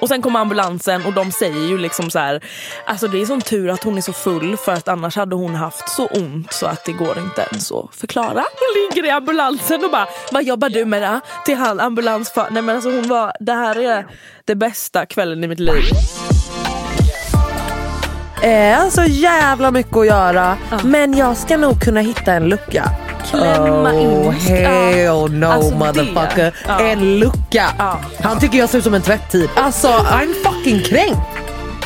Och sen kommer ambulansen och de säger ju liksom så här, alltså det är sån tur att hon är så full för att annars hade hon haft så ont så att det går inte ens att förklara. Hon ligger i ambulansen och bara, vad jobbar du med då? Till han ambulansför... Nej men alltså hon var, det här är det bästa kvällen i mitt liv. Eh, så jävla mycket att göra. Men jag ska nog kunna hitta en lucka. Klämma in. Oh hell no Alltså motherfucker. Ja. En lucka. Ja. Han tycker jag ser ut som en tvättid. Alltså I'm fucking kränkt.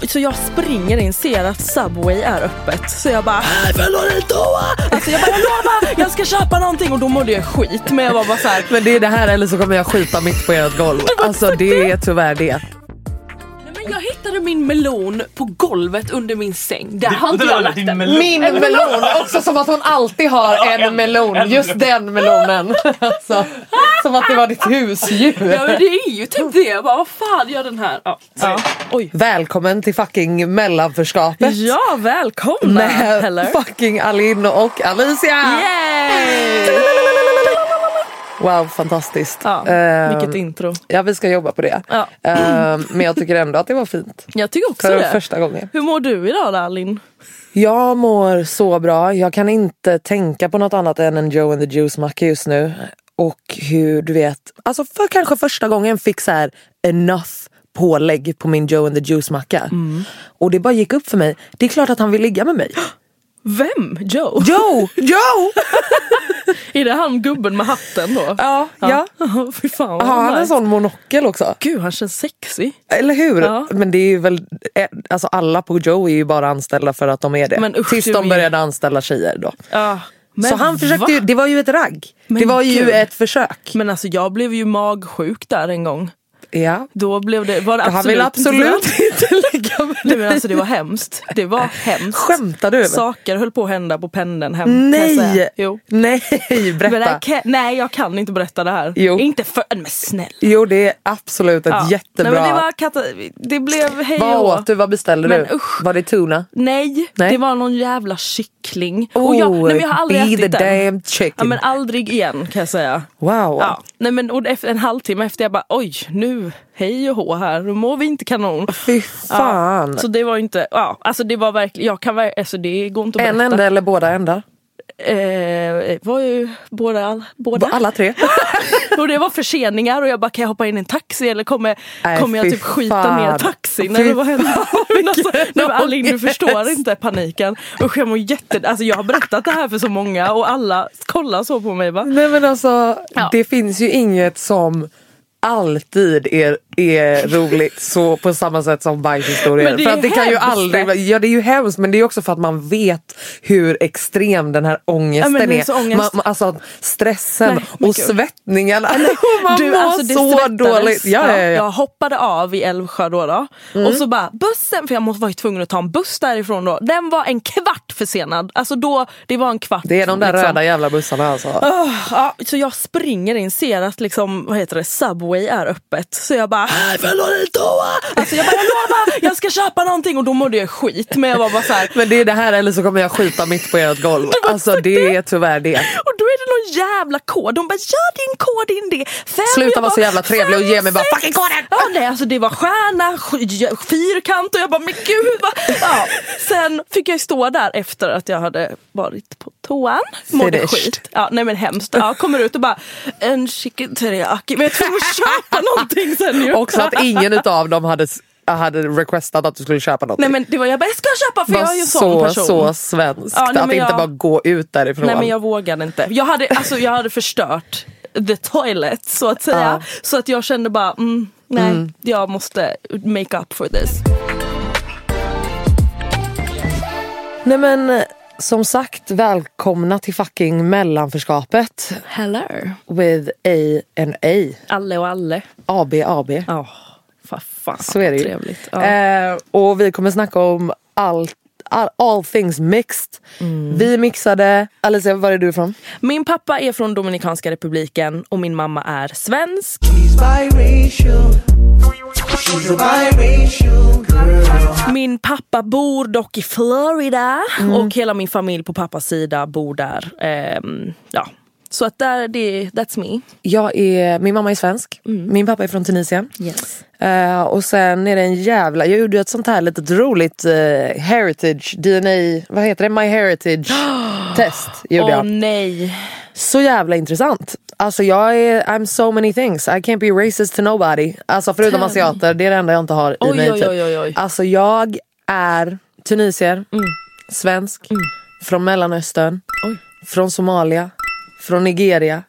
Så jag springer in, ser att Subway är öppet. Så jag bara, "Äh, låna en toa? Alltså jag bara, jag lovar, jag ska köpa någonting. Och då mådde jag skit. Men jag var bara så här, Men det är det här eller så kommer jag skita mitt på ert golv. Alltså det är tyvärr det. Jag hittade min melon på golvet under min säng. Där har inte det jag lagt den. melon. Min melon, också som att hon alltid har en melon. Just den melonen. Alltså, som att det var ditt husdjur. Ja men det är ju typ det. Jag bara, vad fan gör den här? Ja. Ja. Oj. Välkommen till fucking mellanförskapet. Ja, välkomna! Med Heller. fucking Alin och Alicia. Yay! Wow, fantastiskt. Ja, Ehm, vilket intro. Ja, vi ska jobba på det. Ja. Ehm, men jag tycker ändå att det var fint. Jag tycker också För det. första gången. Hur mår du idag då Linn? Jag mår så bra. Jag kan inte tänka på något annat än en Joe and the Juice macka just nu. Och hur du vet, alltså för kanske första gången fick så här enough pålägg på min Joe and the Juice macka. Mm. Och det bara gick upp för mig. Det är klart att han vill ligga med mig. Vem? Joe? Joe! Joe! Är det han gubben med hatten då? Ja, ja. Fy fan vad Har han en sån monokel också? Gud han känns sexy. Eller hur? Ja. Men det är ju väl, eh, alltså alla på Joe är ju bara anställda för att de är det. Men usch, Tills de började anställa tjejer då. Ja. Men så han försökte ju, det var ju ett ragg. det Men var ju gud. ett försök. Men alltså jag blev ju magsjuk där en gång. Ja. Då blev det, var det Han absolut, vill absolut inte lägga med Nej men alltså det var hemskt. Det var hemskt. Skämtar du? Saker höll på att hända på pendeln hem. Nej! Jo. Nej, berätta. kan, nej jag kan inte berätta det här. Jo. Inte för, men snälla. Jo det är absolut ett Ja. jättebra. Nej, men det, var kata- det blev hej Vad åt du? Vad beställde Men du? usch. Var det tuna? Nej, Nej. det var någon jävla kyckling. Oh, och jag, nej, jag har aldrig be ätit the den. damn chicken. Ja, men aldrig igen kan jag säga. Wow. Ja. Nej, men, och efter en halvtimme efter jag bara oj nu hej och hå här, nu mår vi inte kanon. Fy fan. Ja, så det var inte, ja alltså det var verkligen, jag kan alltså det går inte att en berätta. enda eller båda ändar? Eh, var ju båda, båda. Alla tre? och det var förseningar och jag bara kan jag hoppa in i en taxi eller kommer, Nej, kommer jag typ skita fan. ner taxin? Eller vad händer? Alltså, nej, men Alin du förstår inte paniken. Usch jag mår jätte... Alltså jag har berättat det här för så många och alla kollar så på mig va? Nej men alltså Ja. det finns ju inget som alltid är är roligt så på samma sätt som bajshistorier. Men det är för att det kan ju aldrig, ja det är ju hemskt men det är också för att man vet hur extrem den här ångesten Ja, men det är ångest. Man, man, alltså stressen Nej, och svettningarna. man Du, mår alltså, så dåligt. Ja, ja, ja. Jag hoppade av i Älvsjö då, då. Mm. och så bara bussen, för jag måste- var ju tvungen att ta en buss därifrån då. Den var en kvart försenad. Alltså då, det var en kvart. Det är de där liksom. röda jävla bussarna alltså. Åh, ja, så jag springer in, ser att liksom, vad heter det, Subway är öppet. Så jag bara, jag låna en toa! Alltså jag bara, jag lovar, jag ska köpa någonting. Och då mådde jag skit. Men jag var bara så här, Men det är det här eller så kommer jag skita mitt på ert golv. Alltså det är tyvärr det. och då är det någon jävla kod. De bara, ja din kod in det. Fem, Sluta vara så jävla trevlig och ge mig bara fucking koden! Ja, nej, alltså det var stjärna, fyrkant och jag bara men gud vad... Ja. Sen fick jag stå där efter att jag hade varit på toan. Mådde Finished. skit. Ja, nej men hemskt. Ja, kommer ut och bara en chicken teriyaki. Men jag tror köpa någonting sen ju. Också att ingen utav dem hade, hade requestat att du skulle köpa något. Nej men det var jag bara jag ska köpa för var jag är ju en sån så, person. så svenskt. Ja, nej, att men inte jag- bara gå ut därifrån. Nej men jag vågade inte. Jag hade, alltså, jag hade förstört the toilet så att säga. Ja. Så att jag kände bara, mm, nej jag måste make up for this. Nej men som sagt, välkomna till fucking mellanförskapet. Hello. With A and A. Alle och alle. AB, AB. Ja, för fan Så är det ju. Trevligt. Ja. Eh, och vi kommer snacka om allt All, all things mixed. Mm. Vi mixade, Alicia var är du ifrån? Min pappa är från Dominikanska republiken och min mamma är svensk. Min pappa bor dock i Florida Mm. och hela min familj på pappas sida bor där. Ehm, ja. Så att där, det, that's me. Jag är, min mamma är svensk, min pappa är från Tunisien. Yes. Eh, och sen är det en jävla, jag gjorde ett sånt här litet roligt eh, heritage, DNA, vad heter det, My Heritage test. Gjorde Åh jag. nej. Så jävla intressant. Alltså jag är, I'm so many things. I can't be racist to nobody. Alltså förutom asiater, det är det enda jag inte har i Oj, mig. oj, typ. oj, oj. Alltså jag är tunisier, svensk, från mellanöstern, från Somalia, från Nigeria,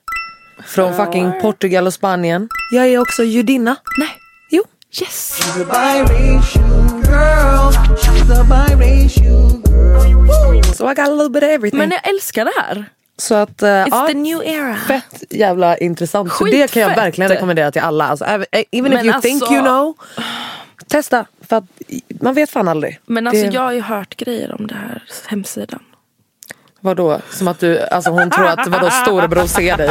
från fucking Portugal och Spanien. Jag är också judinna. Nej. Jo. Yes. She's a biracial girl. She's a biracial girl. So I got a little bit of everything. Men jag älskar det här. så att, uh, It's ja, the new era. fett jävla intressant. Så det kan jag Skitfett. verkligen rekommendera till alla. Alltså, även- even if Men you think alltså- you know, testa. För att man vet fan aldrig. Men alltså det, jag har ju hört grejer om det här hemsidan. Vadå? Som att du, alltså hon tror att vadå, storebror ser dig?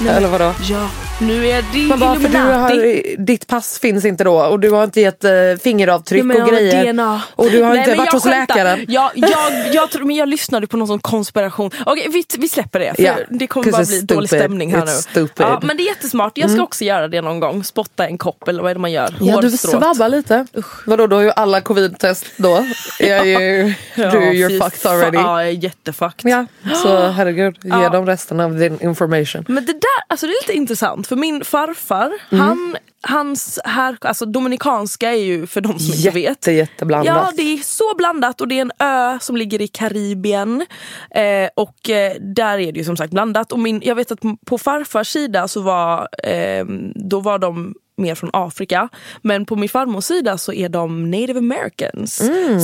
Eller vadå? Ja, nu är det Men bara för du har, ditt pass finns inte då och du har inte gett eh, fingeravtryck Ja, och grejer. DNA. Och du har Nej, inte varit hos skämtar. läkaren. Jag, jag, jag, tror, men jag lyssnade på någon sån konspiration. Okej, vi, vi släpper det. För Ja, Det kommer bara bli dålig stupid. stämning här It's nu. stupid. Ja, men det är jättesmart. Jag ska också göra det någon gång. Spotta en kopp eller vad är det man gör? Ja du Hårstråt. svabbar lite. Vadå då har ju alla covid-test då. Jag är ju, Ja, du fy fucked already. Ja, jag är jättefucked. Ja, så herregud, ge Ja. dem resten av din information. Men det där, alltså det är lite intressant för min farfar, Mm. han, hans här, alltså dominikanska är ju för de som inte vet. Jätte, jätteblandat. Ja, det är så blandat och det är en ö som ligger i Karibien. Eh, och eh, där är det ju som sagt blandat. Och min, jag vet att på farfars sida så var, eh, då var de mer från Afrika. Men på min farmors sida så är de native americans.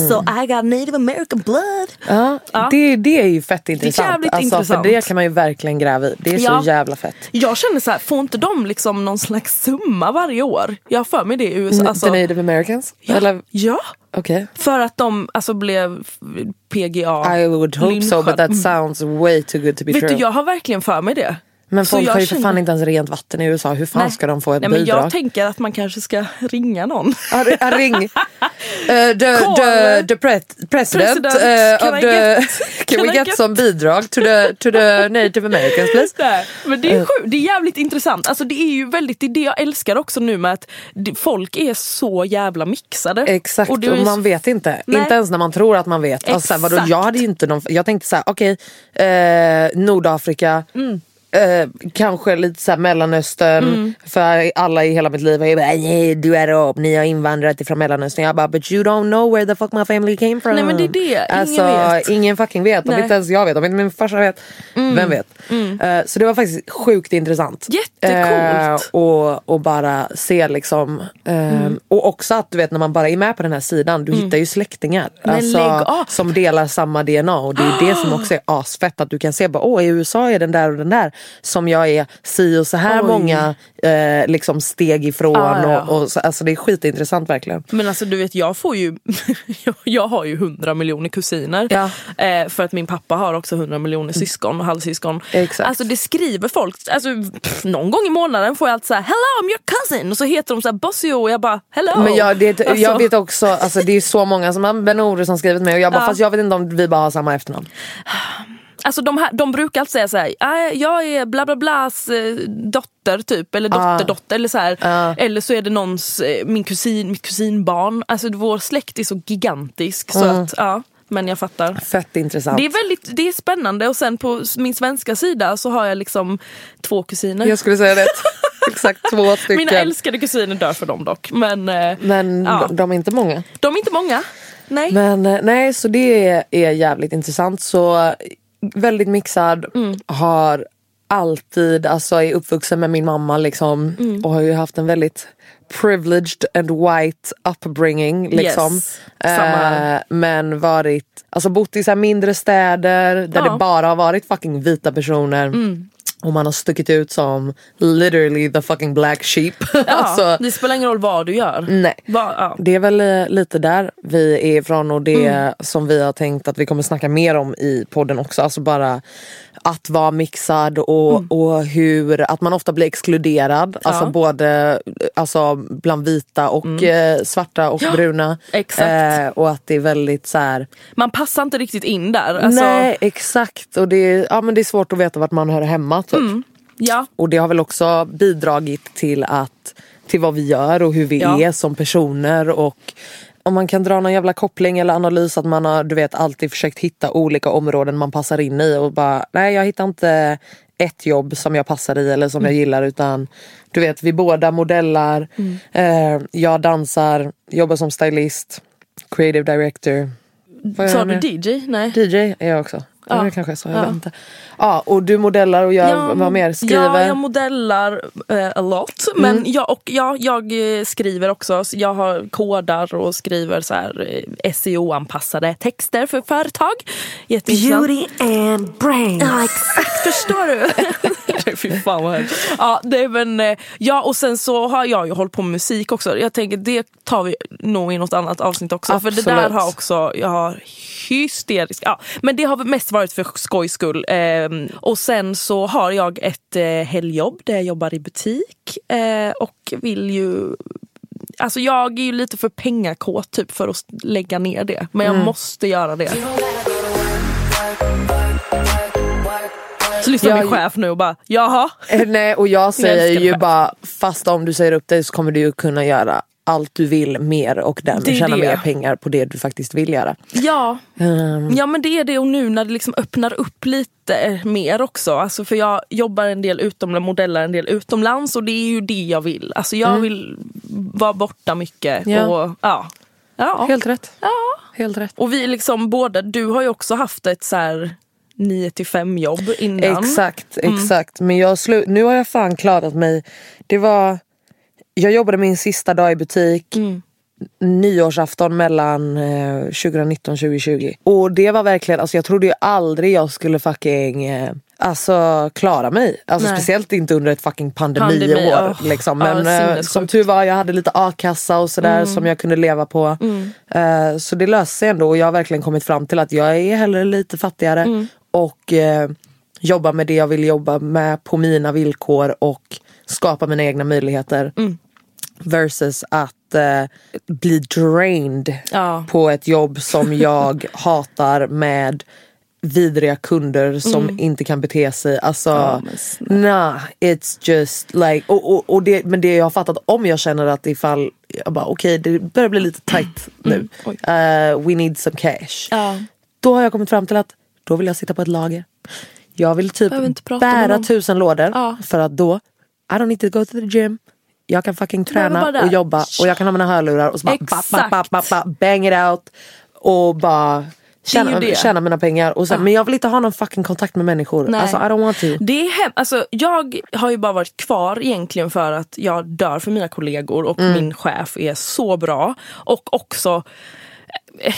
So I got native american blood. Ja, Ja. Det, det är ju fett intressant. jävligt alltså, intressant. För det kan man ju verkligen gräva i. Det är Ja. så jävla fett. Jag känner så här, får inte de liksom någon slags summa varje år? Jag har för mig det i USA. Alltså, The native americans? ja, Eller, ja, okej. för att de alltså blev PGA I would hope so but that sounds way too good to be Vet true. du, jag har verkligen för mig det. Men folk har ju för fan inte ens rent vatten i USA. Hur fan Nej. ska de få ett Nej, men bidrag? Jag tänker att man kanske ska ringa någon. Ja, ri- ja, ring. Uh, the, the, the pre- president, President, uh, of the... get- can we get get- some bidrag to the, to the native americans please? Nej, men det Eh. är sjukt, det är jävligt intressant. Alltså det är ju väldigt, det är det jag älskar också nu med att folk är så jävla mixade. Exakt, Och och, man vet inte. Nej. Inte ens när man tror att man vet. Alltså, så här, vadå, Exakt. jag hade inte någon, jag tänkte så här, okej, eh, Nordafrika, Mm. Eh, kanske lite såhär mellanöstern. Mm. För alla i hela mitt liv är bara nej du är arab, ni har invandrat ifrån mellanöstern. Jag bara but you don't know where the fuck my family came from. Nej, men det är det. Ingen alltså, vet. Ingen fucking vet. Om. Mm. inte ens jag vet, om inte min farsa vet. Vem vet? Eh, så det var faktiskt sjukt intressant. Jättecoolt. Eh, och, och bara se liksom. eh, Mm. Och också att du vet när man bara är med på den här sidan, du hittar ju släktingar. Men Alltså, av. som delar samma DNA och det är det som också är asfett att du kan se bara åh i USA är den där och den där som jag är si och så här Oj. många eh, liksom steg ifrån. Ah, ja. och, och så, alltså det är skitintressant verkligen. Men alltså du vet jag får ju, jag- jag har ju hundra miljoner kusiner. Ja. Eh, för att min pappa har också hundra miljoner syskon och halvsyskon. Exakt. Alltså det skriver folk, alltså, pff, någon gång i månaden får jag alltid såhär hello I'm your cousin och så heter de såhär Bossio och jag bara hello. Men jag, det, jag Alltså, vet också, alltså, det är så många som har Benore som skrivit mig och jag bara Ja. fast jag vet inte om vi bara har samma efternamn. Alltså de, här, de brukar alltid säga såhär, "Ah, jag är bla bla blas eh, dotter typ, eller dotterdotter eller så här. Eller så är det någons, eh, min kusin, mitt kusinbarn. Alltså vår släkt är så gigantisk så att ja, men jag fattar. Fett intressant. Det är väldigt det är spännande och sen på min svenska sida så har jag liksom två kusiner. Jag skulle säga det. Exakt två stycken. Mina älskade kusiner dör för dem dock. Men, eh, Men ja. de, är inte många. de är inte många. Nej. Men nej, så det är, jävligt intressant. Så väldigt mixad, Mm. har alltid, alltså är uppvuxen med min mamma liksom Mm. och har ju haft en väldigt privileged and white upbringing liksom. Yes. Eh, men varit, alltså bott i så mindre städer där Ja. Mm. det bara har varit fucking vita personer. Och man har stuckit ut som literally the fucking black sheep. Ja, alltså, det spelar ingen roll vad du gör. Nej. Va, ja. Det är väl eh, lite där vi är ifrån och det Mm. som vi har tänkt att vi kommer snacka mer om i podden också. Alltså bara att vara mixad och, Mm. och hur att man ofta blir exkluderad. Alltså både alltså bland vita och eh, svarta och bruna. Mm. exakt. Eh, och att det är väldigt så här. Man passar inte riktigt in där. Alltså, Nej exakt och det är, ja, men det är svårt att veta vart man hör hemma. Typ. Ja. Och det har väl också bidragit till att till vad vi gör och hur vi Ja. är som personer och om man kan dra någon jävla koppling eller analys att man har du vet alltid försökt hitta olika områden man passar in i och bara nej jag hittar inte ett jobb som jag passar i eller som jag gillar utan du vet vi båda modellar, eh, jag dansar, jobbar som stylist, creative director. Sa du? DJ? Nej. DJ är jag också. Ja. Ja. Det kanske sa, jag Ja. inte. Ja, och du modellar och gör vad mer? Skriver? Ja, jag modellar eh, a lot. Men Mm. jag, och, ja, jag eh, skriver också. Så jag har kodar och skriver så här eh, SEO-anpassade texter för företag. Jätteintressant. and brains. Ja exakt, förstår du? Fy fan vad hemskt. Ja, det är men, eh, ja och sen så har jag ju hållit på med musik också. Jag tänker det tar vi nog i något annat avsnitt också. För det där Absolut. har också, jag har hysterisk, ja men det har mest varit för skojs skull. Ehm, och sen så har jag ett eh, helgjobb där jag jobbar i butik eh, och vill ju Alltså jag är ju lite för pengakåt typ för att lägga ner det. Men jag måste göra det. Så lyssnar min Jag- chef nu och bara jaha. Eh, Nej och jag säger älskar ju bara fast om du säger upp dig så kommer du ju kunna göra allt du vill mer och därmed tjäna det. mer pengar på det du faktiskt vill göra. Ja. Ehm, ja men det är det och nu när det liksom öppnar upp lite mer också. Alltså för jag jobbar en del utomlands, modellar en del utomlands och det är ju det jag vill. Alltså jag vill vara borta mycket. Ja. Och, ja. Ja. Helt rätt. Ja. Helt rätt. Och vi liksom båda, du har ju också haft ett så här 9 till 5 jobb innan. Exakt, Mm. exakt. Men jag slu- nu har jag fan klarat mig. Det var, jag jobbade min sista dag i butik. Mm. Nyårsafton mellan eh, 2019 2020. Och det var verkligen, alltså jag trodde ju aldrig jag skulle fucking eh, Alltså klara mig. Alltså Nej. speciellt inte under ett fucking pandemiår. Pandemi, åh. liksom. Men eh, sinnessjukt. som tur var, jag hade lite a-kassa och sådär som jag kunde leva på. Eh, så det löste sig ändå och jag har verkligen kommit fram till att jag är hellre lite fattigare och eh, jobba med det jag vill jobba med på mina villkor och skapa mina egna möjligheter. Versus att eh, bli drained Ja. på ett jobb som jag hatar med vidriga kunder som inte kan bete sig. Alltså, men nah, it's just like, och, och, och det, men det jag har fattat om jag känner att ifall, jag bara okej det börjar bli lite tight nu. Oj. Eh, we need some cash. Ja. Då har jag kommit fram till att då vill jag sitta på ett lager. Jag vill typ bära tusen lådor Ja. för att då, I don't need to go to the gym. Jag kan fucking träna och jobba och jag kan ha mina hörlurar och så bara ba, ba, ba, ba, ba, bang it out och bara tjäna, tjäna mina pengar. Och sen, Men jag vill inte ha någon fucking kontakt med människor. Nej. Alltså I don't want to. Det är hem- alltså, jag har ju bara varit kvar egentligen för att jag dör för mina kollegor och Mm. min chef är så bra. Och också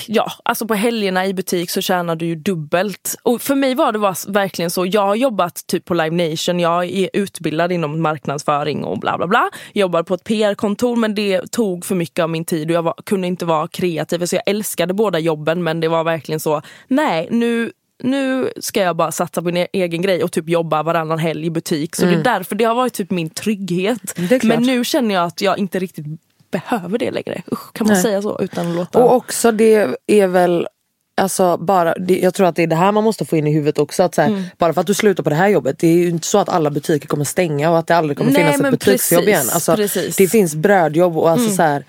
Ja, alltså på helgerna i butik så tjänar du ju dubbelt. Och för mig var det var verkligen så. Jag har jobbat typ på Live Nation, jag är utbildad inom marknadsföring och bla bla bla. Jag jobbar på ett PR-kontor men det tog för mycket av min tid och jag var, kunde inte vara kreativ. Så jag älskade båda jobben men det var verkligen så, nej nu nu ska jag bara satsa på min e- egen grej och typ jobba varannan helg i butik. Så det är därför det har varit typ min trygghet. Mm. Men nu känner jag att jag inte riktigt behöver det längre. Usch, kan man Nej. säga så utan att låta... Och också det är väl Alltså bara, det, jag tror att det är det här man måste få in i huvudet också. Att så här, Mm. Bara för att du slutar på det här jobbet, det är ju inte så att alla butiker kommer stänga och att det aldrig kommer Nej, finnas ett butiksjobb precis, igen. Alltså, precis. Det finns brödjobb och alltså så här,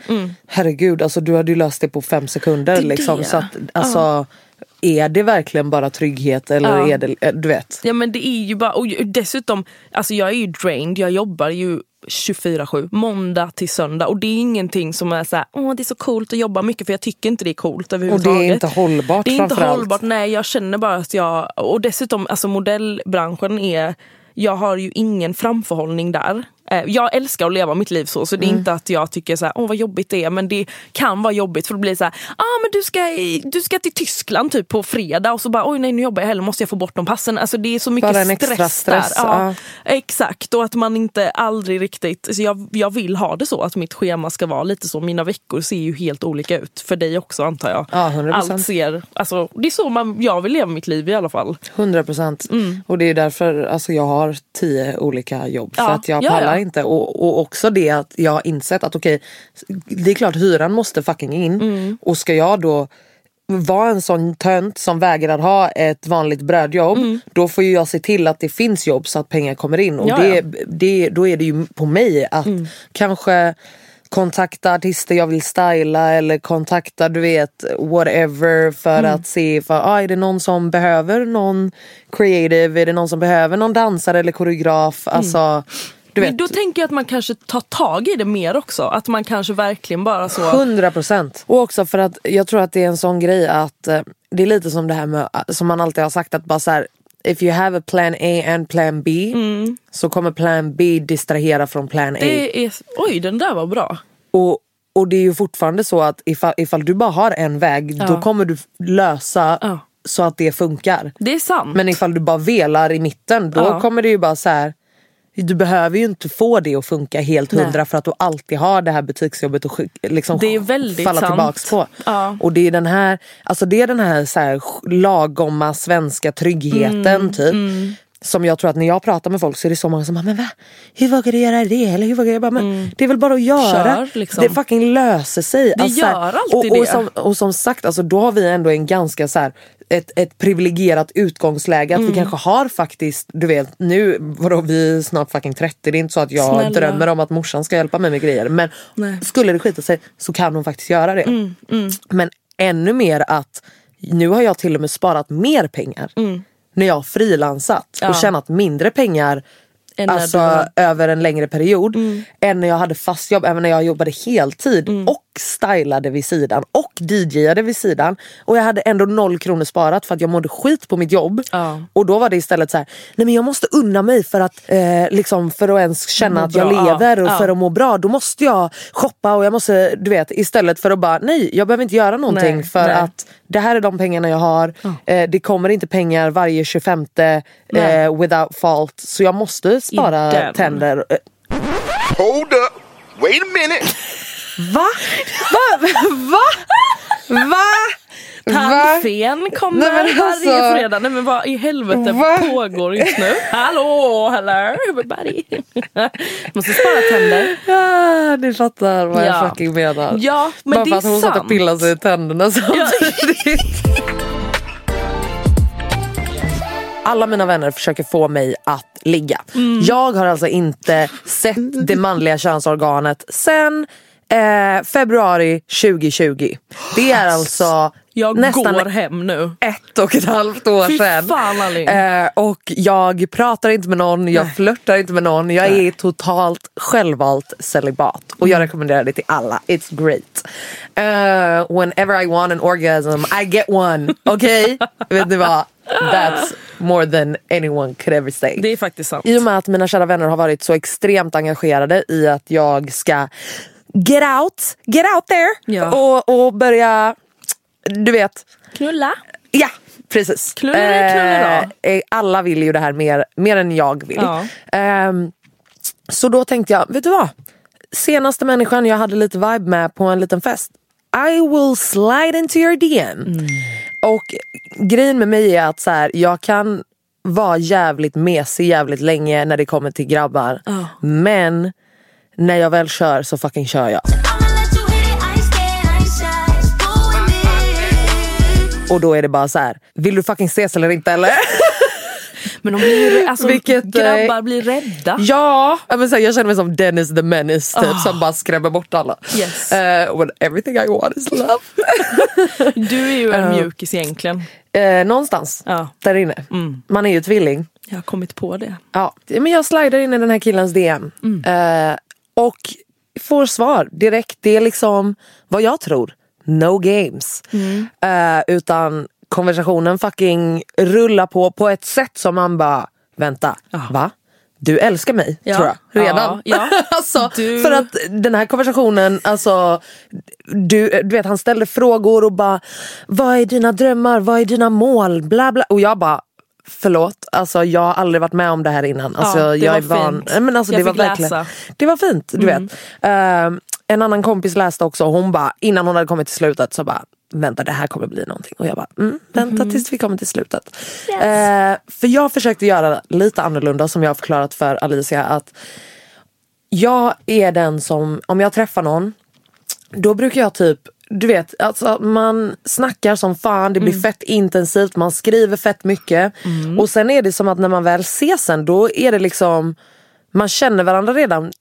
herregud, alltså, du hade ju löst det på fem sekunder. Det liksom, det. så att, alltså, Är det verkligen bara trygghet eller Ja. är det, eh, du vet. Ja men det är ju bara, och dessutom, alltså jag är ju drained, jag jobbar ju 24-7, måndag till söndag och det är ingenting som är så här, åh det är så coolt att jobba mycket för jag tycker inte det är coolt Och det överhuvudtaget. är inte hållbart Det är inte hållbart, nej jag känner bara att jag, och dessutom alltså modellbranschen är, jag har ju ingen framförhållning där. Eh, Jag älskar att leva mitt liv så, så det är inte att jag tycker så här, åh vad jobbigt det är, men det kan vara jobbigt för det blir så här, ah, men du ska, du ska till Tyskland typ på fredag och så bara, oj nej nu jobbar jag heller, måste jag få bort de passen. Alltså det är så mycket Bara en extra stress, stress, där. Ja, ja. Exakt, och att man inte aldrig riktigt, så jag, jag vill ha det så, att mitt schema ska vara lite så, mina veckor ser ju helt olika ut. För dig också antar jag. Ja, 100%. Allt ser, alltså, det är så man, jag vill leva mitt liv i alla fall. 100 procent. Mm. Och det är därför alltså, jag har tio olika jobb. För att jag ja, pallar ja. Inte. Och, och också det att jag har insett att okej, det är klart hyran måste fucking in. Mm. Och ska jag då vara en sån tönt som vägrar ha ett vanligt brödjobb. Då får ju jag se till att det finns jobb så att pengar kommer in. Och det, det, då är det ju på mig att kanske kontakta artister jag vill styla eller kontakta du vet whatever för Mm. att se för, ah, är det någon som behöver någon creative, är det någon som behöver någon dansare eller koreograf. Alltså, du vet. Mm. Men då tänker jag att man kanske tar tag i det mer också. Att man kanske verkligen bara så... 100 procent. Och också för att jag tror att det är en sån grej att eh, det är lite som det här med som man alltid har sagt att bara så här, if you have a plan A and plan B så kommer plan B distrahera från plan A. Mm. Det är, oj den där var bra. Och, och det är ju fortfarande så att ifall, ifall du bara har en väg då Ja. kommer du lösa Ja. så att det funkar. Det är sant. Men ifall du bara velar i mitten då Ja. kommer det ju bara så här. Du behöver ju inte få det att funka helt Nej. hundra för att du alltid har det här butiksjobbet att liksom Det är väldigt falla sant. tillbaks på. Ja. Och det är den här, alltså det är den här, så här lagomma svenska tryggheten Mm, typ. Som jag tror att när jag pratar med folk så är det så många som bara, men va? Hur vågar du göra det? Eller hur vågar jag bara, men det är väl bara att göra. Mm. Kör, liksom. Det fucking löser sig. Det så här, gör alltid och, och, det. som, och som sagt, alltså, då har vi ändå en ganska så här, ett, ett privilegierat utgångsläge. Att Mm. vi kanske har faktiskt, du vet nu, vadå, vi är snart fucking 30. Det är inte så att jag Snälla. drömmer om att morsan ska hjälpa mig med grejer. Men Nej. Mm, skulle det skita sig så kan hon faktiskt göra det. Men ännu mer att nu har jag till och med sparat mer pengar. När jag har frilansat Ja. och tjänat mindre pengar alltså, över en längre period. Än när jag hade fast jobb, även när jag jobbade heltid och stylade vid sidan och DJade vid sidan. Och jag hade ändå noll kronor sparat för att jag mådde skit på mitt jobb. Ja. Och då var det istället så här, nej men jag måste unna mig för att, eh, liksom, för att ens känna att jag bra, ja. lever och Ja. för att må bra. Då måste jag shoppa och jag måste, du vet istället för att bara, nej jag behöver inte göra någonting Nej, för nej. att det här är de pengarna jag har. Eh, det kommer inte pengar varje 25 Nej. eh, without fault. Så jag måste spara tänder. Eh, Hold up. Wait a minute. Va? Va? Va? Va? Tandfen kommer Nej, men alltså- varje fredag. Nej men vad i helvete Va? pågår just nu? Hallå, hello everybody. Måste spara tänder. Ja, ni fattar vad Ja. jag fucking menar. Ja, men Bara det för är att hon satt och pillade sig i tänderna samtidigt. Alla mina vänner försöker få mig att ligga. Mm. Jag har alltså inte sett det manliga könsorganet sen eh, februari 2020. Det är alltså Jag nästan går hem nu. ett och ett halvt år Fy sedan. fan. Eh, och jag pratar inte med någon, jag flörtar inte med någon. Jag är totalt självvalt celibat. Och Mm. jag rekommenderar det till alla. It's great. Eh, whenever I want an orgasm, I get one. Okej? Vet ni vad? That's more than anyone could ever say. Det är faktiskt sant. I och med att mina kära vänner har varit så extremt engagerade i att jag ska get out, get out there Ja. och, och börja, du vet, Knulla. Ja, precis. Knulla knulla då? Eh, alla vill ju det här mer, mer än jag vill. Ja. Ehm, så då tänkte jag, vet du vad? Senaste människan jag hade lite vibe med på en liten fest. I will slide into your DM. Mm. Och grejen med mig är att så här, jag kan vara jävligt mesig jävligt länge när det kommer till grabbar. Men när jag väl kör så fucking kör jag. Och då är det bara så här, vill du fucking ses eller inte eller? Men de blir, alltså, Vilket, eh, grabbar blir rädda. Ja, men så här, jag känner mig som Dennis the Menace typ, som bara skrämmer bort alla. Yes. Eh, when everything I want is love. Du är ju en mjukis egentligen. Eh, någonstans Ja. där inne. Man är ju tvilling. Jag har kommit på det. Ja. Men jag slidar in i den här killens DM. Eh, och får svar direkt. Det är liksom vad jag tror. No games. Eh, utan konversationen fucking rullar på på ett sätt som man bara, vänta, va? Du älskar mig Ja. tror jag redan. Ja, ja. alltså, Du- För att den här konversationen, alltså, du, du vet han ställde frågor och bara, vad är dina drömmar, vad är dina mål, bla bla. Och jag bara, förlåt, alltså, jag har aldrig varit med om det här innan. Alltså, Ja, det jag var är van. fint. Men alltså, Jag det var fick verkligen, läsa. Det var fint, du Mm. vet. Ehm, en annan kompis läste också, hon bara, innan hon hade kommit till slutet så bara, vänta det här kommer bli någonting. Och jag bara, mm, vänta Mhm. tills vi kommer till slutet. Eh, för jag försökte göra lite annorlunda som jag har förklarat för Alicia att jag är den som, om jag träffar någon, då brukar jag typ du vet, alltså man snackar som fan, det blir Mm. fett intensivt, man skriver fett mycket. Och sen är det som att när man väl ses sen, då är det liksom, man känner varandra redan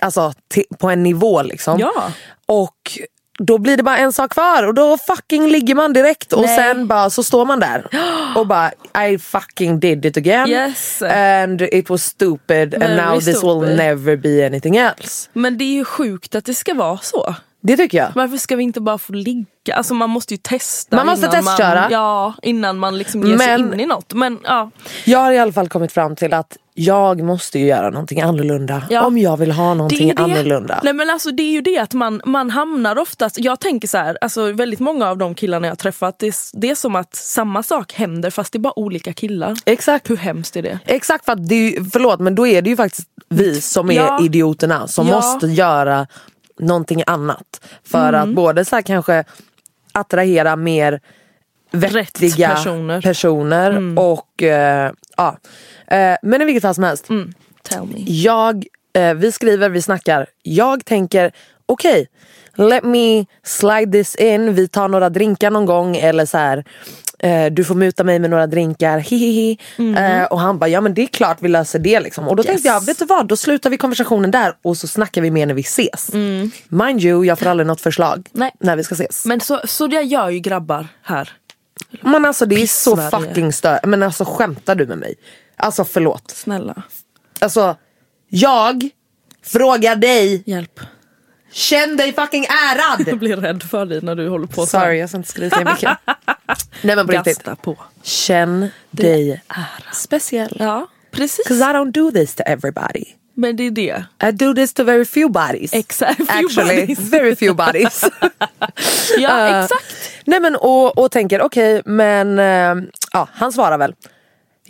alltså, på en nivå liksom. Ja. Och då blir det bara en sak kvar och då fucking ligger man direkt och Nej. sen bara så står man där och bara I fucking did it again Yes. and it was stupid and Very now this will stupid. never be anything else. Men det är ju sjukt att det ska vara så. Det tycker jag. Varför ska vi inte bara få ligga? Alltså man måste ju testa. Man måste innan testköra. Man, ja, innan man liksom ger Men- sig in i något. Men ja, Jag har i alla fall kommit fram till att jag måste ju göra någonting annorlunda Ja. om jag vill ha det någonting är det. annorlunda. Nej men alltså det är ju det att man, man hamnar oftast, jag tänker så här, alltså väldigt många av de killarna jag träffat, det är, det är som att samma sak händer fast det är bara olika killar. Exakt. Hur hemskt är det? Exakt för att det är, förlåt men då är det ju faktiskt vi som är Ja. idioterna som Ja. måste göra någonting annat. För Mm. att både så här kanske attrahera mer vettiga personer. personer Mm. och eh, ja. Eh, men i vilket fall som helst. Tell me. Jag, eh, vi skriver, vi snackar. Jag tänker, okej, let me slide this in. Vi tar några drinkar någon gång eller så här. Eh, du får muta mig med några drinkar, hihihi. Eh, och han bara, ja men det är klart vi löser det liksom. Och då tänkte jag, vet du vad, då slutar vi konversationen där och så snackar vi mer när vi ses. Mind you, jag får aldrig något förslag Nej. när vi ska ses. Men så, så det gör ju grabbar här. Men alltså det är så fucking stört. Men alltså skämtar du med mig? Alltså förlåt. Snälla, Alltså, jag frågar dig hjälp. Känn dig fucking Jag ärad! blir rädd för dig när du håller på så här. Sorry jag ska inte skrika mycket. Nej men på riktigt. På. Känn dig speciell. Ja, precis. Cause I don't do this to everybody. Men det är det. I do this to very few bodies. Exakt, Actually, bodies. very few bodies. Ja, Eh, exakt. Nej men och, och tänker okej men eh, ja, han svarar väl.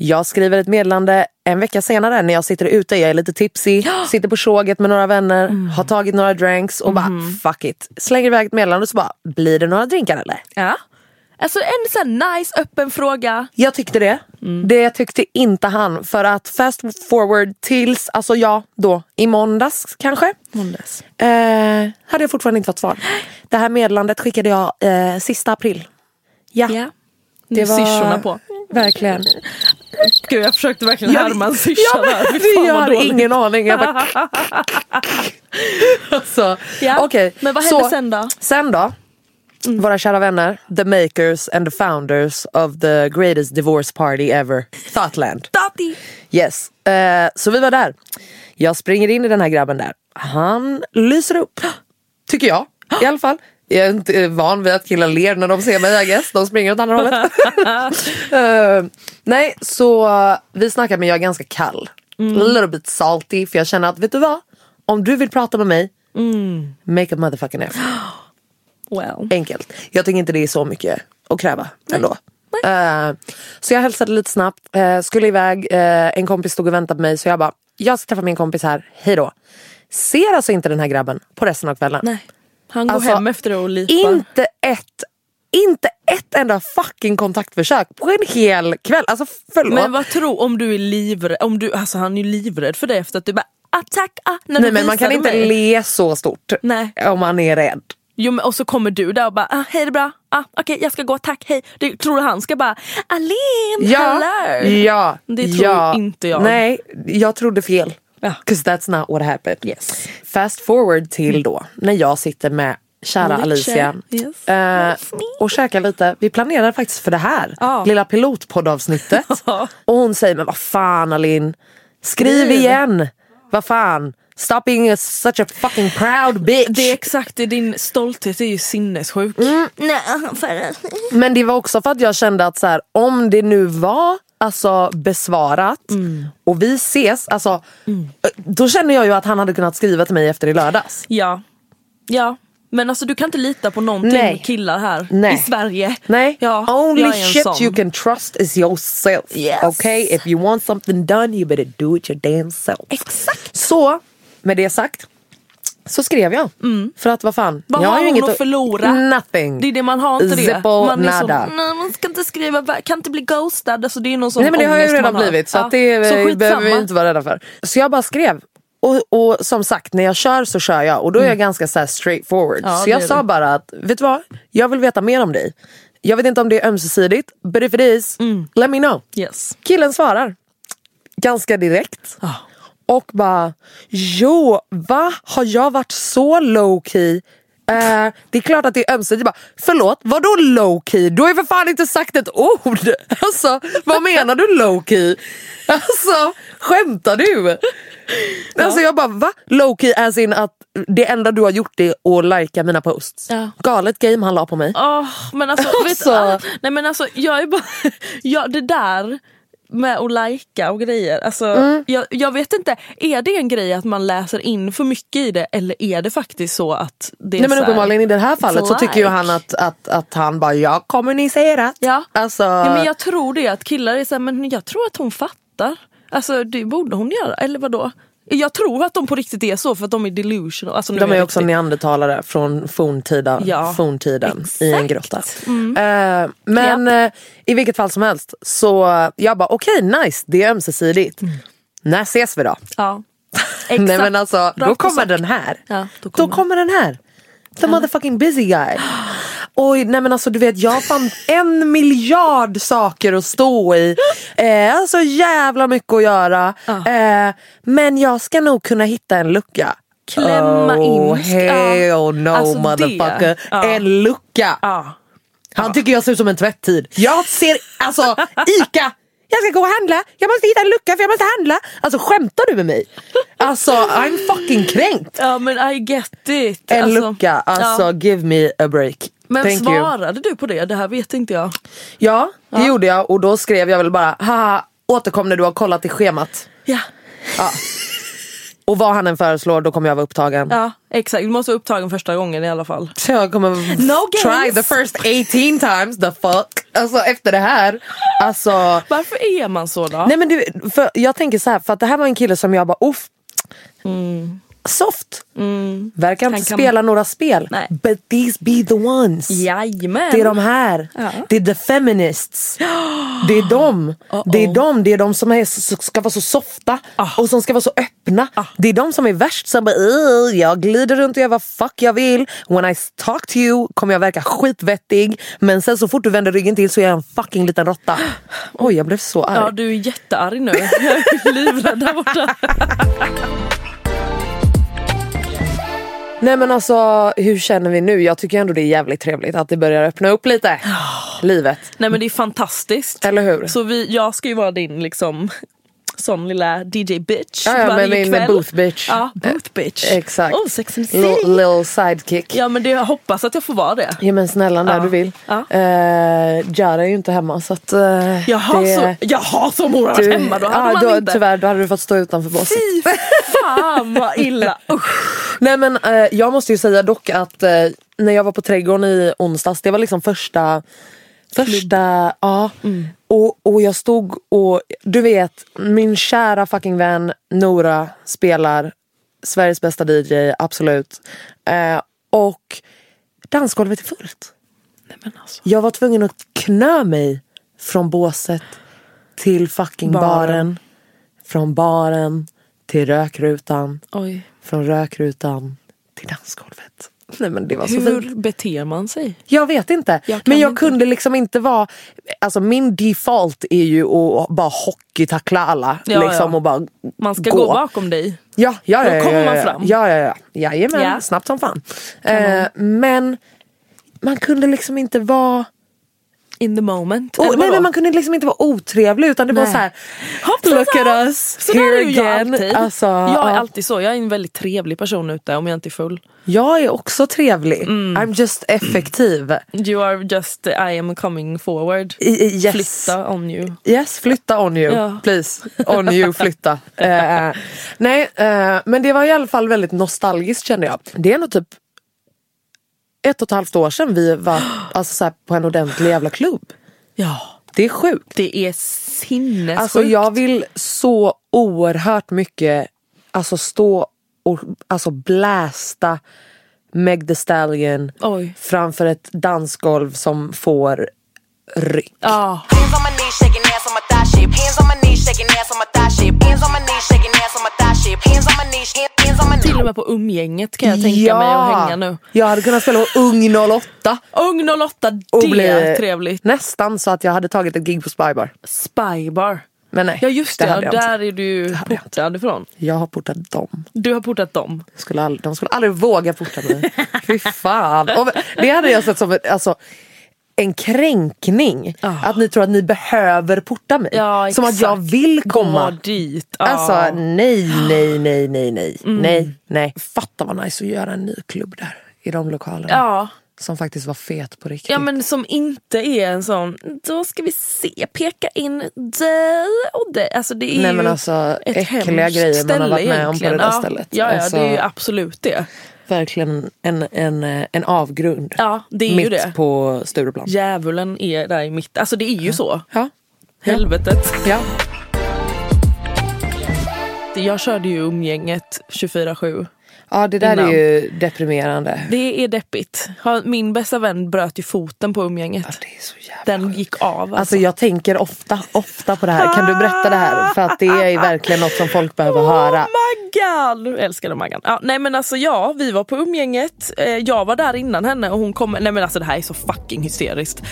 Jag skriver ett meddelande en vecka senare när jag sitter ute, jag är lite tipsy, sitter på tjoget med några vänner, Mm. har tagit några drinks och bara Mm-hmm. fuck it. Slänger iväg ett meddelande och så bara, blir det några drinkar eller? Ja. Alltså en sån nice öppen fråga. Jag tyckte det. Mm. Det tyckte inte han. För att fast forward tills, alltså ja, då i måndags kanske. Måndags. Eh, hade jag fortfarande inte fått svar. Det här meddelandet skickade jag eh, sista april. Ja, Ja. det var Syrsorna på. verkligen. Gud jag försökte verkligen Jag- härma en syrsa Ja, där. Fan, jag dåligt. ingen aning. Jag bara, alltså, Ja, okej. men vad hände Så, sen då? Sen då? Våra kära vänner, the makers and the founders of the greatest divorce party ever, Thoughtland. Tati. Yes, eh, så vi var där. Jag springer in i den här grabben där. Han lyser upp, tycker jag i alla fall. Jag är inte van vid att killar ler när de ser mig I guess. De springer åt andra hållet. Eh, nej, så vi snackar men jag är ganska kall. A little bit salty för jag känner att vet du vad? Om du vill prata med mig, make a motherfucking effort. Well. Enkelt. Jag tycker inte det är så mycket att kräva ändå. Eh, så jag hälsade lite snabbt, eh, skulle iväg, eh, en kompis stod och väntade på mig så jag bara, jag ska träffa min kompis här, hej då. Ser alltså inte den här grabben på resten av kvällen. Nej. Han går Alltså, hem efter det och lipar. Inte ett, inte ett enda fucking kontaktförsök på en hel kväll. Alltså förlåt. Men vad tror om du är livrädd? Om du, alltså han är ju livrädd för det efter att du bara attack ah, när Nej du men man kan inte mig. le så stort Nej. om man är rädd. Jo, men, och så kommer du där och bara ah, hej det är bra, ah, okej jag ska gå, tack, hej. Det, tror du han ska bara Alin, Ja, hello. ja, Det tror ja. inte jag. Nej, jag trodde fel. Ja. 'Cause that's not what happened. Yes. Fast forward till då när jag sitter med kära Alicia, yes. eh, och käkar lite. Vi planerar faktiskt för det här Ja. lilla pilotpoddavsnittet. Ja. och hon säger men vad fan Alin, skriv, igen. Vad fan, stop being a, such a fucking proud bitch. Det är exakt, det din stolthet är ju sinnessjuk. Mm. Nej, för... Men det var också för att jag kände att så här, om det nu var alltså besvarat Mm. och vi ses, alltså, då känner jag ju att han hade kunnat skriva till mig efter i lördags. Ja. ja. Men alltså du kan inte lita på någonting Nej. med killar här Nej. i Sverige. Nej, Ja, only shit sån. you can trust is yourself. Yes. Okay, if you want something done you better do it your damn self. Exakt. Så, med det sagt, så skrev jag. För att vad fan, Mm. Vad jag har ju hon inget att förlora? Nothing. Det är det man har inte det. Zippo man är nada. Så, nej man ska inte skriva, kan inte bli ghostad. Alltså det är någon sån Nej men det har jag ju redan har. blivit så Ja. det så eh, behöver vi inte vara rädda för. Så jag bara skrev. Och, och som sagt när jag kör så kör jag och då är jag ganska så här straightforward. Mm. Ja, så det jag sa du. bara att, vet du vad? Jag vill veta mer om dig. Jag vet inte om det är ömsesidigt, but if it is, Mm. let me know. Yes. Killen svarar ganska direkt. Ah. Och bara, jo, va? Har jag varit så low key? Eh, det är klart att det är ömsesidigt. Bara, Förlåt, vadå low key? Du har ju för fan inte sagt ett ord. Alltså, vad menar du low key? Alltså, skämtar du? Alltså jag bara, va? Low key as in att det enda du har gjort är att likea mina posts. Ja. Galet game han la på mig. Åh, men alltså, vet, Alltså. ah, nej men alltså jag är bara, ja, det där med att lajka och grejer. Alltså, Mm. jag, jag vet inte, är det en grej att man läser in för mycket i det eller är det faktiskt så att det är Nej men uppenbarligen i det här fallet så it's tycker ju like. han att, att, att han bara, jag har kommunicerat. Ja. Alltså, Ja, men jag tror det att killar är såhär, men jag tror att hon fattar. Alltså det borde hon göra, eller vadå? Jag tror att de på riktigt är så för att de är delusional. Alltså, de är jag också riktigt- neandertalare från forntiden, Ja, forntiden i en grotta. Mm. Eh, men eh, i vilket fall som helst så jag bara okej nice det är ömsesidigt. När ses vi då? Ja. Nej Exakt. men alltså Rakt då kommer den här. Ja, då då, kommer kommer. den här. The motherfucking busy guy. Oj nej men alltså du vet jag fann en miljard saker att stå i. Eh, alltså jävla mycket att göra. Eh, men jag ska nog kunna hitta en lucka. Klämma oh, in. hell Ja. no Alltså motherfucker. Ja. En lucka. Ja. Han tycker jag ser ut som en tvätttid. Jag ser, alltså ICA. Jag ska gå och handla, jag måste hitta en lucka för jag måste handla. Alltså skämtar du med mig? Alltså I'm fucking kränkt. ja men I get it. En Alltså, lucka, alltså ja. give me a break. Men Thank you. svarade du på det? Det här vet inte jag. Ja, det gjorde jag och då skrev jag väl bara, haha, återkom när du har kollat i schemat. Ja. Och vad han än föreslår då kommer jag vara upptagen. Ja exakt, du måste vara upptagen första gången i alla fall. Så jag kommer No try the first 18 times, the fuck. Alltså efter det här, alltså Varför är man så då? Nej men du, för jag tänker så här, för att det här var en kille som jag bara, uff. Soft. Verkar inte kan- spela några spel. Nej. But these be the ones. Jajamän. Det är de här. Ja. Det är the feminists. Det är de. Det är de, det är de som är, ska vara så softa och som ska vara så öppna. Det är de som är värst som bara "Ugh, jag glider runt och gör vad fuck jag vill. When I talk to you kommer jag verka skitvettig men sen så fort du vänder ryggen till så är jag en fucking liten råtta. Oj jag blev så arg. Ja du är jättearg nu. Jag är livrädd där borta. Nej men alltså hur känner vi nu? Jag tycker ändå det är jävligt trevligt att det börjar öppna upp lite. Livet. Nej men det är fantastiskt. Eller hur? Så vi, jag ska ju vara din liksom sån lilla DJ bitch Ja, ja, varje med min kväll. booth bitch. Ja, booth bitch. Exakt. Oh, sex and the Little, sidekick. Ja men det, jag hoppas att jag får vara det. Ja men snälla när Ja. du vill. Ja. Eh, Jara är ju inte hemma så att... eh, Jaha, det, så, jaha som hon har varit hemma då hade ja, man då, inte. Tyvärr, då hade du fått stå utanför båset. Fy fan vad illa. Usch. Nej men eh, jag måste ju säga dock att eh, när jag var på Trädgården i onsdags, det var liksom första Första, ja. Mm. Och, och jag stod och, du vet, min kära fucking vän Nora spelar Sveriges bästa DJ, absolut. Eh, och dansgolvet är fullt. Nej, men alltså. Jag var tvungen att knö mig från båset till fucking Baren. baren. Från baren till rökrutan. Oj. Från rökrutan till dansgolvet. Nej men det var så Hur beter man sig? Jag vet inte. Jag men jag inte. kunde liksom inte vara... Alltså min default är ju att bara hockeytackla alla. Ja, liksom, ja. Och bara Man ska gå. gå, bakom dig. Ja, ja, Då ja, ja, kommer man fram. Ja, ja, ja. Jajamän, Ja. snabbt som fan. Eh, men man kunde liksom inte vara... In the moment. Oh, nej men man kunde liksom inte vara otrevlig utan det var Nej. så här. Hoppsan! Look at us, Så here jag again. alltid. Alltså, jag är ja. alltid så. Jag är en väldigt trevlig person ute om jag inte är full. Jag är också trevlig. Mm. I'm just effektiv. You are just, I am coming forward. I, yes. Flytta on you. Yes, flytta on you. Ja. Please. On you, flytta. Eh, nej, eh, men det var i alla fall väldigt nostalgiskt kände jag. Det är nog typ ett och ett halvt år sedan vi var alltså, så här, på en ordentlig jävla klubb. Ja. Det är sjukt. Det är sinnessjukt. Alltså jag vill så oerhört mycket alltså stå och alltså blästa Meg Thee Stallion Oj. framför ett dansgolv som får ryck. Ja. Hands on my knees, shaking ass on my thigh shape. Hands on my knees, shaking ass on my thigh shape. Hands on my knees, shaking ass on my thigh shape. Hands on my knees, hand- hands on my Till och med på umgänget kan jag tänka mig att hänga nu. Jag hade kunnat spela på Ung 08 Ung 08, och det är trevligt. nästan så att jag hade tagit ett gig på Spybar. Spybar. Men nej, Ja just det, hade jag där är du jag portad ifrån. Jag har portat dem. Du har portat dem. Skulle aldrig, de skulle aldrig våga porta mig. Fy fan. Och det hade jag sett som ett, alltså, en kränkning. Att ni tror att ni behöver porta mig. Ja, som att jag vill komma. Gå dit. Ja. Alltså nej, nej, nej, nej, nej. Mm. nej, nej. Fatta vad nice att göra en ny klubb där. I de lokalerna. Ja. Som faktiskt var fet på riktigt. Ja men som inte är en sån, då ska vi se, peka in dig och dig. Alltså det är Nej, ju men alltså, ett äckliga grejer man har varit med om på det egentligen. där ja. stället. Ja, ja Alltså- det är ju absolut det. Verkligen en, en, en avgrund. Ja det är Mitt ju det. på Stureplan. Djävulen är där i mitten, alltså det är ju så. Ja. Helvetet. ja. Jag körde ju umgänget 24-7. Ja det där Innan. är ju deprimerande. Det är deppigt. Min bästa vän bröt ju foten på umgänget. Jävla Den gick av alltså. Alltså jag tänker ofta, ofta på det här. Kan du berätta det här? För att det är verkligen något som folk behöver höra. Oh Maggan! Jag älskade Maggan. Ja, nej men alltså ja, vi var på umgänget. Eh, jag var där innan henne och hon kommer, nej men alltså det här är så fucking hysteriskt.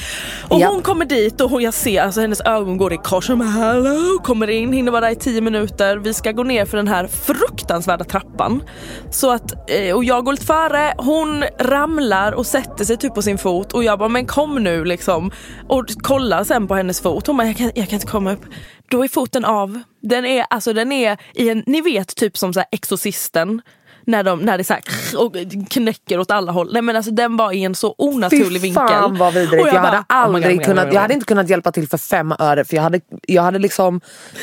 Och Ja. hon kommer dit och hon, jag ser alltså hennes ögon går i kors. Hon hello, kommer in, hinner vara där i 10 minuter. Vi ska gå ner för den här fruktansvärda trappan. Så att, eh, och jag går lite före, hon ramlar och sätter sig typ på sin fot och jag bara men kom nu liksom. Och kollar sen på hennes fot. Hon bara jag kan, jag kan inte komma upp. Då är foten av. Den är, alltså den är i en, ni vet typ som så här Exorcisten. När, de, när det så här och knäcker åt alla håll. Nej men alltså den var i en så onaturlig Fy vinkel. fan vad vidrigt. Och Jag, hade bara, oh aldrig oh God, kunnat, oh God. jag hade inte kunnat hjälpa till för fem öre för jag hade, jag hade liksom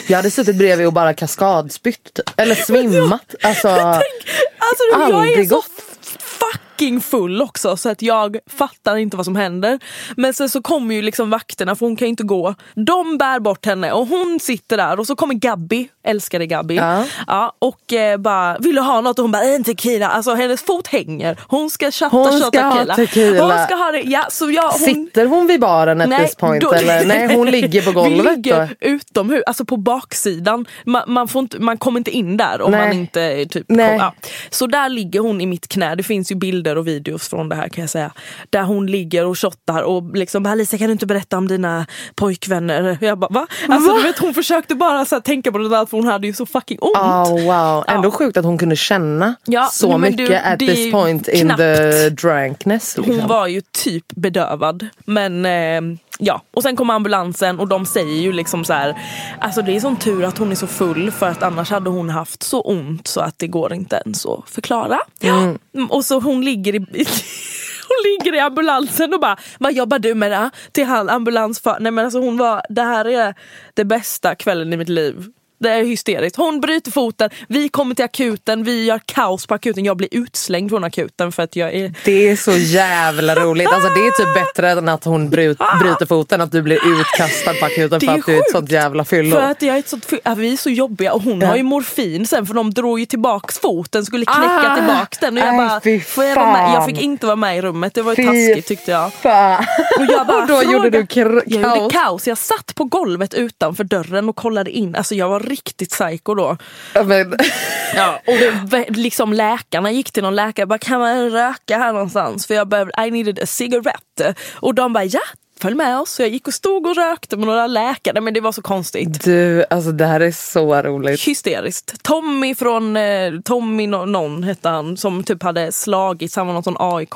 Jag hade suttit bredvid och bara kaskadspytt. Eller svimmat. Alltså, Alltså du, jag är Aldrig så gått. Fucking full också så att jag fattar inte vad som händer. Men sen så kommer ju liksom vakterna för hon kan ju inte gå. De bär bort henne och hon sitter där och så kommer Gabby, älskade Gabby. Ja. Ja, och eh, bara vill du ha något? Och hon bara en tequila. Alltså hennes fot hänger. Hon ska chatta Hon ska ha tequila. Hon ska ha det. Ja, så jag, hon, sitter hon vid baren at this point? då- eller? Nej hon ligger på golvet. Vi ligger då. utomhus, alltså på baksidan. Man, man, får inte, man kommer inte in där om Nej. man inte typ Nej. kom, ja. Så där ligger hon i mitt knä. Det finns ju bilder bilder och videos från det här kan jag säga. Där hon ligger och shottar och liksom bara Alicia kan du inte berätta om dina pojkvänner? Jag bara va? Alltså Va? du vet hon försökte bara så tänka på det där för hon hade ju så fucking ont. Oh, wow. Ändå sjukt att hon kunde känna Ja, så mycket du, at this point in knappt. the drankness. Liksom. Hon var ju typ bedövad. Men eh, ja, och sen kom ambulansen och de säger ju liksom så här. Alltså det är sån tur att hon är så full för att annars hade hon haft så ont så att det går inte ens att förklara. Mm, Och så hon ligger i hon ligger i ambulansen och bara, vad jobbar du med då? Till han ambulansför. Nej men alltså hon var, det här är det bästa kvällen i mitt liv. Det är hysteriskt. Hon bryter foten, vi kommer till akuten, vi gör kaos på akuten. Jag blir utslängd från akuten för att jag är... Det är så jävla roligt. Alltså, det är typ bättre än att hon bryt, bryter foten, att du blir utkastad på akuten för att du är ett sånt jävla fyllo. För att jag är ett sånt, fy- ja, vi är så jobbiga och hon Ja. har ju morfin sen för de drog ju tillbaks foten, skulle knäcka Ah, tillbaks den. Och jag, bara, får jag, jag fick inte vara med i rummet, det var ju Fy taskigt tyckte jag. Fan. Och, jag bara, Och då fråga- gjorde du kr- jag kaos. gjorde kaos. Jag satt på golvet utanför dörren och kollade in. Alltså jag var riktigt psycho då. Ja, men, Ja, och det, liksom läkarna gick till någon läkare bara kan man röka här någonstans? För jag behövde, I needed a cigarette. Och de bara ja, följ med oss. Så jag gick och stod och rökte med några läkare men det var så konstigt. du, alltså det här är så roligt. Hysteriskt. Tommy från, eh, Tommy någon hette han som typ hade slagits, han var någon sån AIK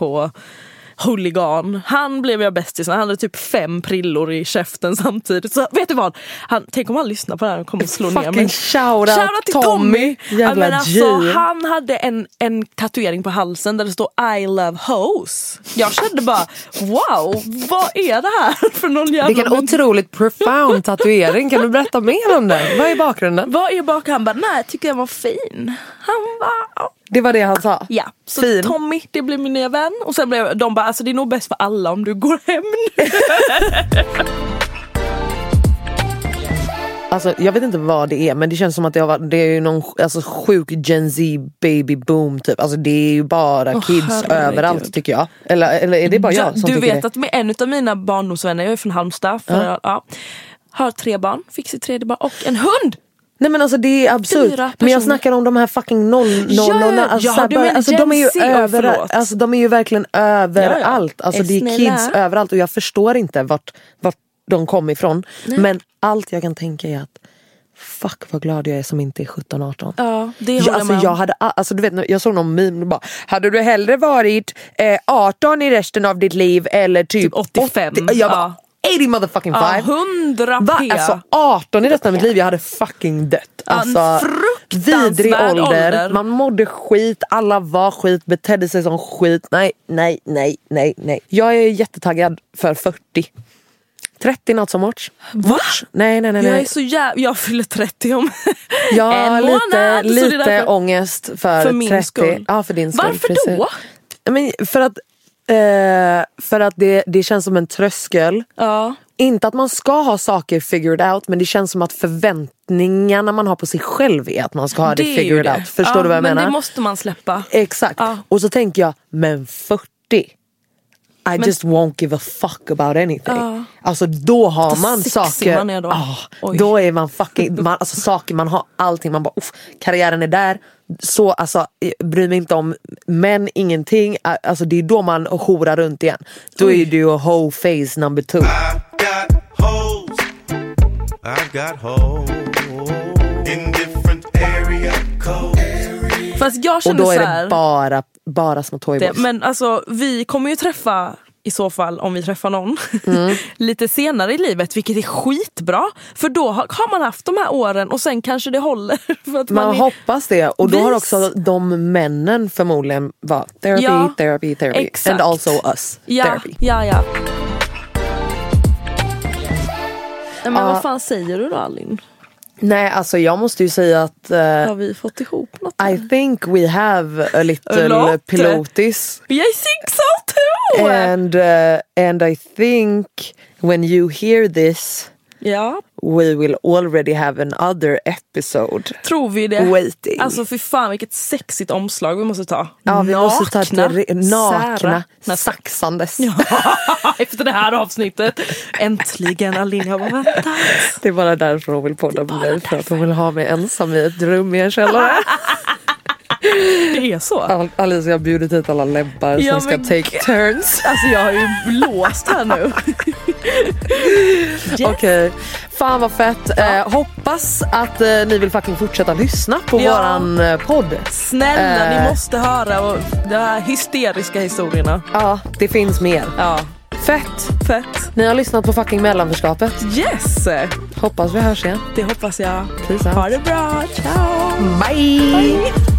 huligan. Han blev jag bästis med. Han hade typ fem prillor i käften samtidigt. Så vet du vad? Han, tänk om han lyssnar på det här och kommer slå ner mig. Shoutout Shoutout till Tommy. Ja, Jävla men alltså, han hade en, en tatuering på halsen där det står I love hoes. Jag kände bara wow, vad är det här för någon jävla... Vilken otroligt profound tatuering. Kan du berätta mer om den? Vad är bakgrunden? Vad är bakom? Han bara, nej jag tycker den var fin. Han bara. Det var det han sa? Ja, så Fin. Tommy det blev min nya vän och sen blev de bara alltså det är nog bäst för alla om du går hem nu. Alltså, jag vet inte vad det är men det känns som att det, har varit, det är ju någon alltså, sjuk Gen Z baby boom typ. Alltså, det är ju bara Åh, kids herregud. överallt tycker jag. Eller, eller är det bara jag som du vet det? att med en av mina barndomsvänner, jag är från Halmstad, för, Ja. ja. har tre barn, fick sitt tredje barn och en hund! Nej men alltså det är absurt. Men jag snackar om de här fucking noll, noll, Ja. Alltså, ja, bara- alltså, de är ju överallt. Alltså, de är ju verkligen överallt. Alltså, det är kids överallt och jag förstår inte vart, vart de kom ifrån. Men allt jag kan tänka är att fuck vad glad jag är som inte är 17-18. Ja, det Ja, håller alltså, jag jag, hade, alltså, du vet, jag såg någon meme och bara, hade du hellre varit eh, 18 i resten av ditt liv eller typ, Typ 85, 80? Jag bara, ja. 80 motherfucking Ja, five. 100 Va? p. Alltså 18 i resten av mitt liv, jag hade fucking dött. Ja, en Alltså, fruktansvärd vidrig ålder. ålder. man mådde skit, alla var skit, betedde sig som skit. Nej, nej, nej, nej, nej. Jag är jättetaggad för 40. 30 not so much. Va? Nej, nej, nej. Jag nej. är så jävla, jag fyller 30 om Jag en månad. lite, lite därför- ångest för, För min 30. skull. Ja, för din skull. Varför precis. då? Men för att, eh, för att det, det känns som en tröskel. Ja. Inte att man ska ha saker figured out men det känns som att förväntningarna man har på sig själv är att man ska ha det, ju figured det. out. Förstår ja, du vad jag men menar? det måste man släppa. Exakt. Ja. Och så tänker jag, men 40? I just won't give a fuck about anything. Ja. Alltså då har man saker, man är då. Oj. då är man fucking, man, alltså saker man har allting, man bara uff, karriären är där. Så alltså, bryr mig inte om män, ingenting. Alltså det är då man horar runt igen. Då är det ju hoe phase number two. got hoes. I've got hoes in different area codes. Fast jag Och då är så här, det bara, bara små det, toyboys. men alltså vi kommer ju träffa i så fall, om vi träffar någon, Mm. lite senare i livet, vilket är skitbra. För då har, har man haft de här åren och sen kanske det håller. För att Man man är, hoppas det och då har Vis. också de männen förmodligen var therapy, Ja, therapy, therapy. exakt. And also us. ja, Therapy. ja, ja. Men Ja. vad fan säger du då Alin? Nej alltså jag måste ju säga att eh, Har vi fått ihop något? I think we have a little lot. pilotis. Jag think so too! And, uh, and I think when you hear this ja, we will already have another episode. tror vi det? Waiting. Alltså för fan vilket sexigt omslag vi måste ta. Ja, vi måste ta ett nakna, sära. saxandes. Ja, efter det här avsnittet. Äntligen Alin, jag bara vänta. Det är bara därför hon vill podda med mig, för att hon vill ha mig ensam i ett rum i en källare. Det är så. Al- Alicia har bjudit hit alla läppar Ja, som ska take turns. Alltså jag har ju låst här nu. Yes. Okej, fan vad fett. Eh, hoppas att eh, ni vill fucking fortsätta lyssna på Ja. våran eh, podd. Snälla Eh. ni måste höra och de här hysteriska historierna. Ja, det finns mer. Ja. Fett. Fett. Ni har lyssnat på fucking mellanförskapet. Yes! Hoppas vi hörs igen. Det hoppas jag. Peace out. Ha det bra. Ciao! Bye! Bye.